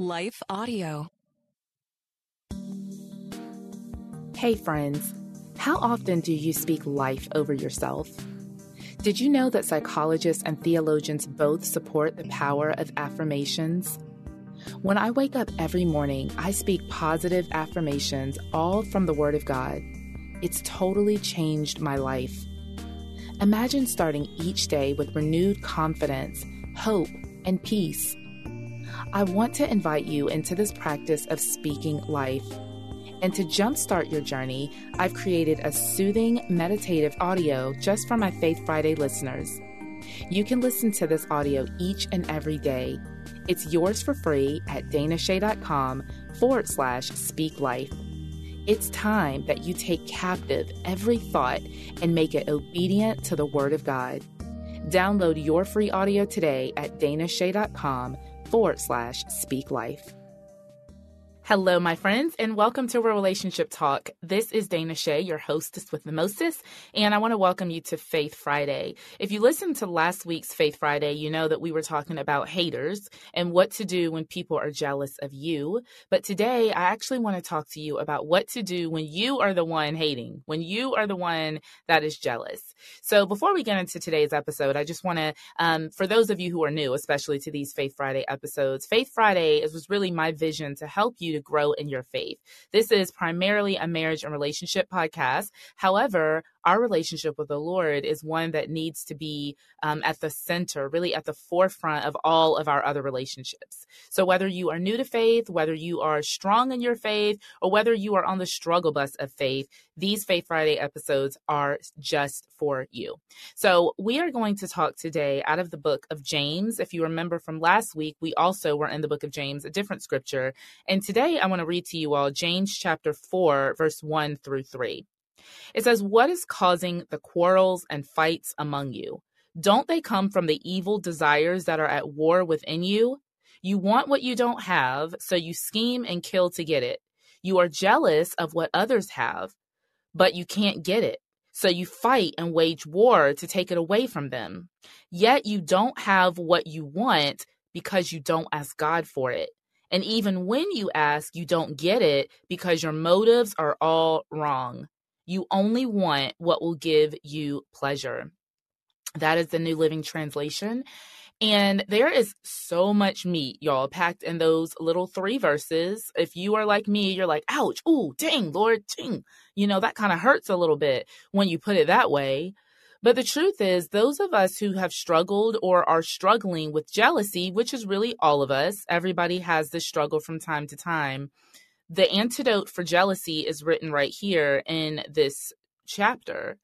Life Audio. Hey, friends. How often do you speak life over yourself? Did you know that psychologists and theologians both support the power of affirmations? When I wake up every morning, I speak positive affirmations, all from the Word of God. It's totally changed my life. Imagine starting each day with renewed confidence, hope, and peace. I want to invite you into this practice of speaking life. And to jumpstart your journey, I've created a soothing, meditative audio just for my Faith Friday listeners. You can listen to this audio each and every day. It's yours for free at danashay.com forward slash speak life. It's time that you take captive every thought and make it obedient to the Word of God. Download your free audio today at danashay.com forward slash speak life. Hello, my friends, and welcome to a Relationship Talk. This is Dana Shay, your hostess with the mostest, and I want to welcome you to Faith Friday. If you listened to last week's Faith Friday, you know that we were talking about haters and what to do when people are jealous of you. But today, I actually want to talk to you about what to do when you are the one hating, when you are the one that is jealous. So before we get into today's episode, I just want to, um, for those of you who are new, especially to these Faith Friday episodes, Faith Friday is, was really my vision to help you to grow in your faith. This is primarily a marriage and relationship podcast. However, our relationship with the Lord is one that needs to be um, at the center, really at the forefront of all of our other relationships. So, whether you are new to faith, whether you are strong in your faith, or whether you are on the struggle bus of faith, these Faith Friday episodes are just for you. So, we are going to talk today out of the book of James. If you remember from last week, we also were in the book of James, a different scripture. And today I want to read to you all James chapter 4, verse 1 through 3. It says, What is causing the quarrels and fights among you? Don't they come from the evil desires that are at war within you? You want what you don't have, so you scheme and kill to get it. You are jealous of what others have, but you can't get it. So you fight and wage war to take it away from them. Yet you don't have what you want because you don't ask God for it. And even when you ask, you don't get it because your motives are all wrong. You only want what will give you pleasure. That is the New Living Translation. And there is so much meat, y'all, packed in those little three verses. If you are like me, you're like, ouch, ooh, dang, Lord, dang. You know, that kind of hurts a little bit when you put it that way. But the truth is, those of us who have struggled or are struggling with jealousy, which is really all of us, everybody has this struggle from time to time the antidote for jealousy is written right here in this chapter.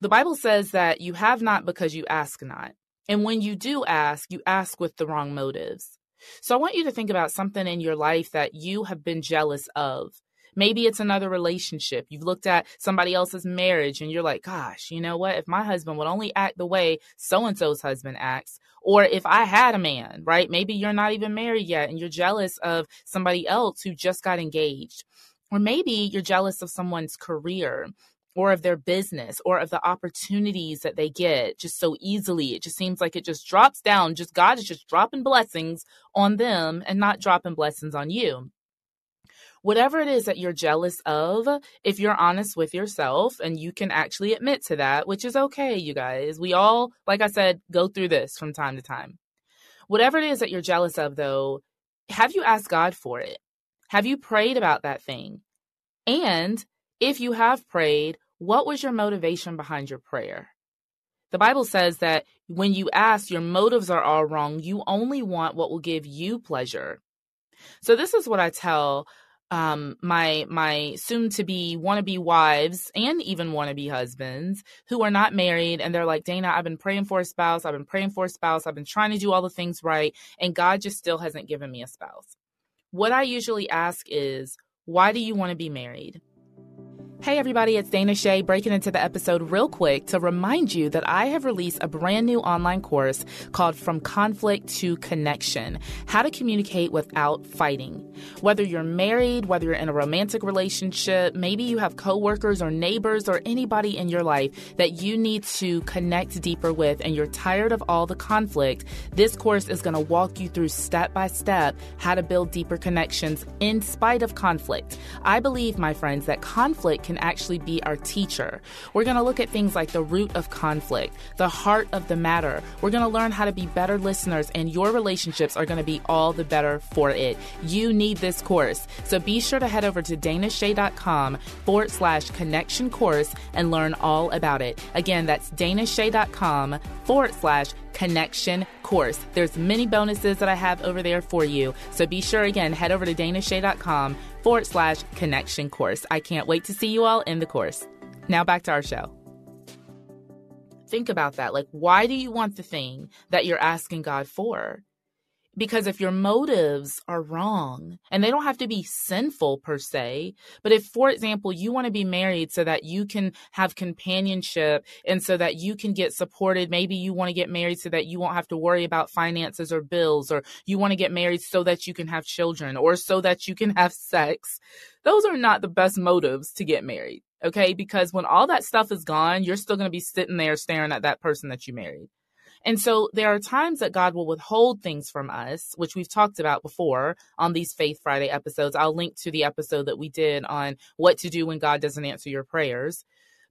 The Bible says that you have not because you ask not. And when you do ask, you ask with the wrong motives. So I want you to think about something in your life that you have been jealous of. Maybe it's another relationship. You've looked at somebody else's marriage and you're like, gosh, you know what? If my husband would only act the way so and so's husband acts, or if I had a man, right? Maybe you're not even married yet and you're jealous of somebody else who just got engaged. Or maybe you're jealous of someone's career or of their business or of the opportunities that they get just so easily. It just seems like it just drops down. Just God is just dropping blessings on them and not dropping blessings on you whatever it is that you're jealous of, if you're honest with yourself and you can actually admit to that, which is okay, you guys. We all, like I said, go through this from time to time. Whatever it is that you're jealous of, though, have you asked God for it? Have you prayed about that thing? And if you have prayed, what was your motivation behind your prayer? The Bible says that when you ask, your motives are all wrong. You only want what will give you pleasure. So, this is what I tell um, my my soon to be wannabe wives and even wannabe husbands who are not married and they're like Dana I've been praying for a spouse I've been praying for a spouse I've been trying to do all the things right and God just still hasn't given me a spouse. What I usually ask is why do you want to be married? Hey everybody, it's Dana Shay breaking into the episode real quick to remind you that I have released a brand new online course called From Conflict to Connection How to Communicate Without Fighting. Whether you're married, whether you're in a romantic relationship, maybe you have coworkers or neighbors or anybody in your life that you need to connect deeper with and you're tired of all the conflict, this course is going to walk you through step by step how to build deeper connections in spite of conflict. I believe, my friends, that conflict can can actually be our teacher. We're going to look at things like the root of conflict, the heart of the matter. We're going to learn how to be better listeners, and your relationships are going to be all the better for it. You need this course. So be sure to head over to danashay.com forward slash connection course and learn all about it. Again, that's danashay.com forward slash connection course. There's many bonuses that I have over there for you. So be sure again, head over to danashay.com forward slash connection course. I can't wait to see you all in the course. Now back to our show. Think about that. Like, why do you want the thing that you're asking God for? Because if your motives are wrong, and they don't have to be sinful per se, but if, for example, you want to be married so that you can have companionship and so that you can get supported, maybe you want to get married so that you won't have to worry about finances or bills, or you want to get married so that you can have children or so that you can have sex, those are not the best motives to get married. Okay. Because when all that stuff is gone, you're still going to be sitting there staring at that person that you married. And so there are times that God will withhold things from us, which we've talked about before on these Faith Friday episodes. I'll link to the episode that we did on what to do when God doesn't answer your prayers.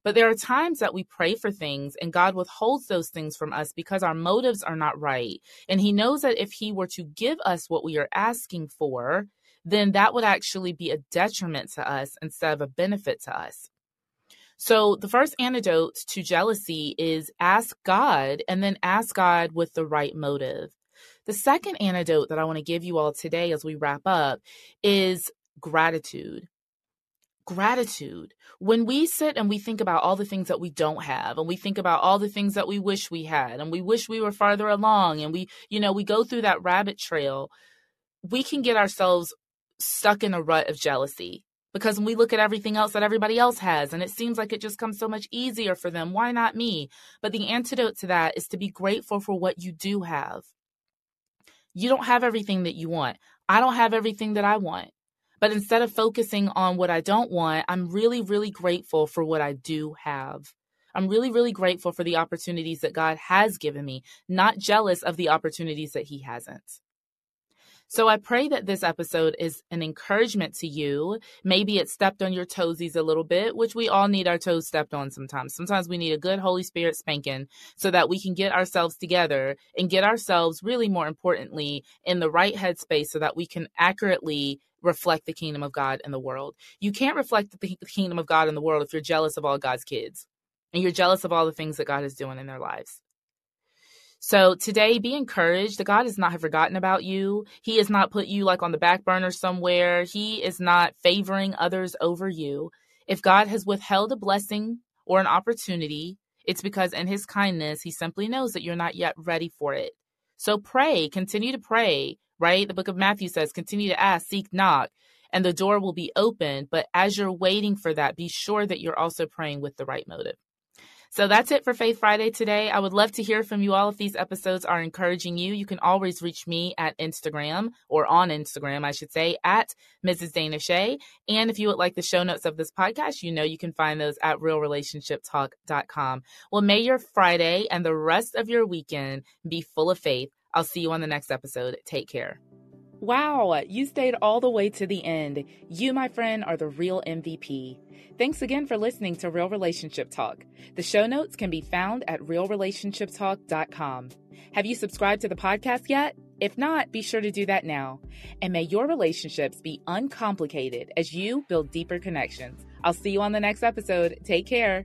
But there are times that we pray for things and God withholds those things from us because our motives are not right. And He knows that if He were to give us what we are asking for, then that would actually be a detriment to us instead of a benefit to us. So, the first antidote to jealousy is ask God and then ask God with the right motive. The second antidote that I want to give you all today as we wrap up is gratitude. Gratitude. When we sit and we think about all the things that we don't have, and we think about all the things that we wish we had, and we wish we were farther along, and we, you know, we go through that rabbit trail, we can get ourselves stuck in a rut of jealousy because when we look at everything else that everybody else has and it seems like it just comes so much easier for them why not me? But the antidote to that is to be grateful for what you do have. You don't have everything that you want. I don't have everything that i want. But instead of focusing on what i don't want i'm really really grateful for what i do have. I'm really, really grateful for the opportunities that God has given me, not jealous of the opportunities that He hasn't. So I pray that this episode is an encouragement to you. Maybe it stepped on your toesies a little bit, which we all need our toes stepped on sometimes. Sometimes we need a good Holy Spirit spanking so that we can get ourselves together and get ourselves, really more importantly, in the right headspace so that we can accurately reflect the kingdom of God in the world. You can't reflect the kingdom of God in the world if you're jealous of all God's kids and you're jealous of all the things that God is doing in their lives. So today, be encouraged. The God has not forgotten about you. He has not put you like on the back burner somewhere. He is not favoring others over you. If God has withheld a blessing or an opportunity, it's because in his kindness, he simply knows that you're not yet ready for it. So pray, continue to pray, right? The book of Matthew says, continue to ask, seek, knock, and the door will be open. But as you're waiting for that, be sure that you're also praying with the right motive. So that's it for Faith Friday today. I would love to hear from you all if these episodes are encouraging you. You can always reach me at Instagram or on Instagram, I should say, at Mrs. Dana Shay. And if you would like the show notes of this podcast, you know you can find those at realrelationshiptalk.com. Well, may your Friday and the rest of your weekend be full of faith. I'll see you on the next episode. Take care. Wow, you stayed all the way to the end. You, my friend, are the real MVP. Thanks again for listening to Real Relationship Talk. The show notes can be found at realrelationshiptalk.com. Have you subscribed to the podcast yet? If not, be sure to do that now. And may your relationships be uncomplicated as you build deeper connections. I'll see you on the next episode. Take care.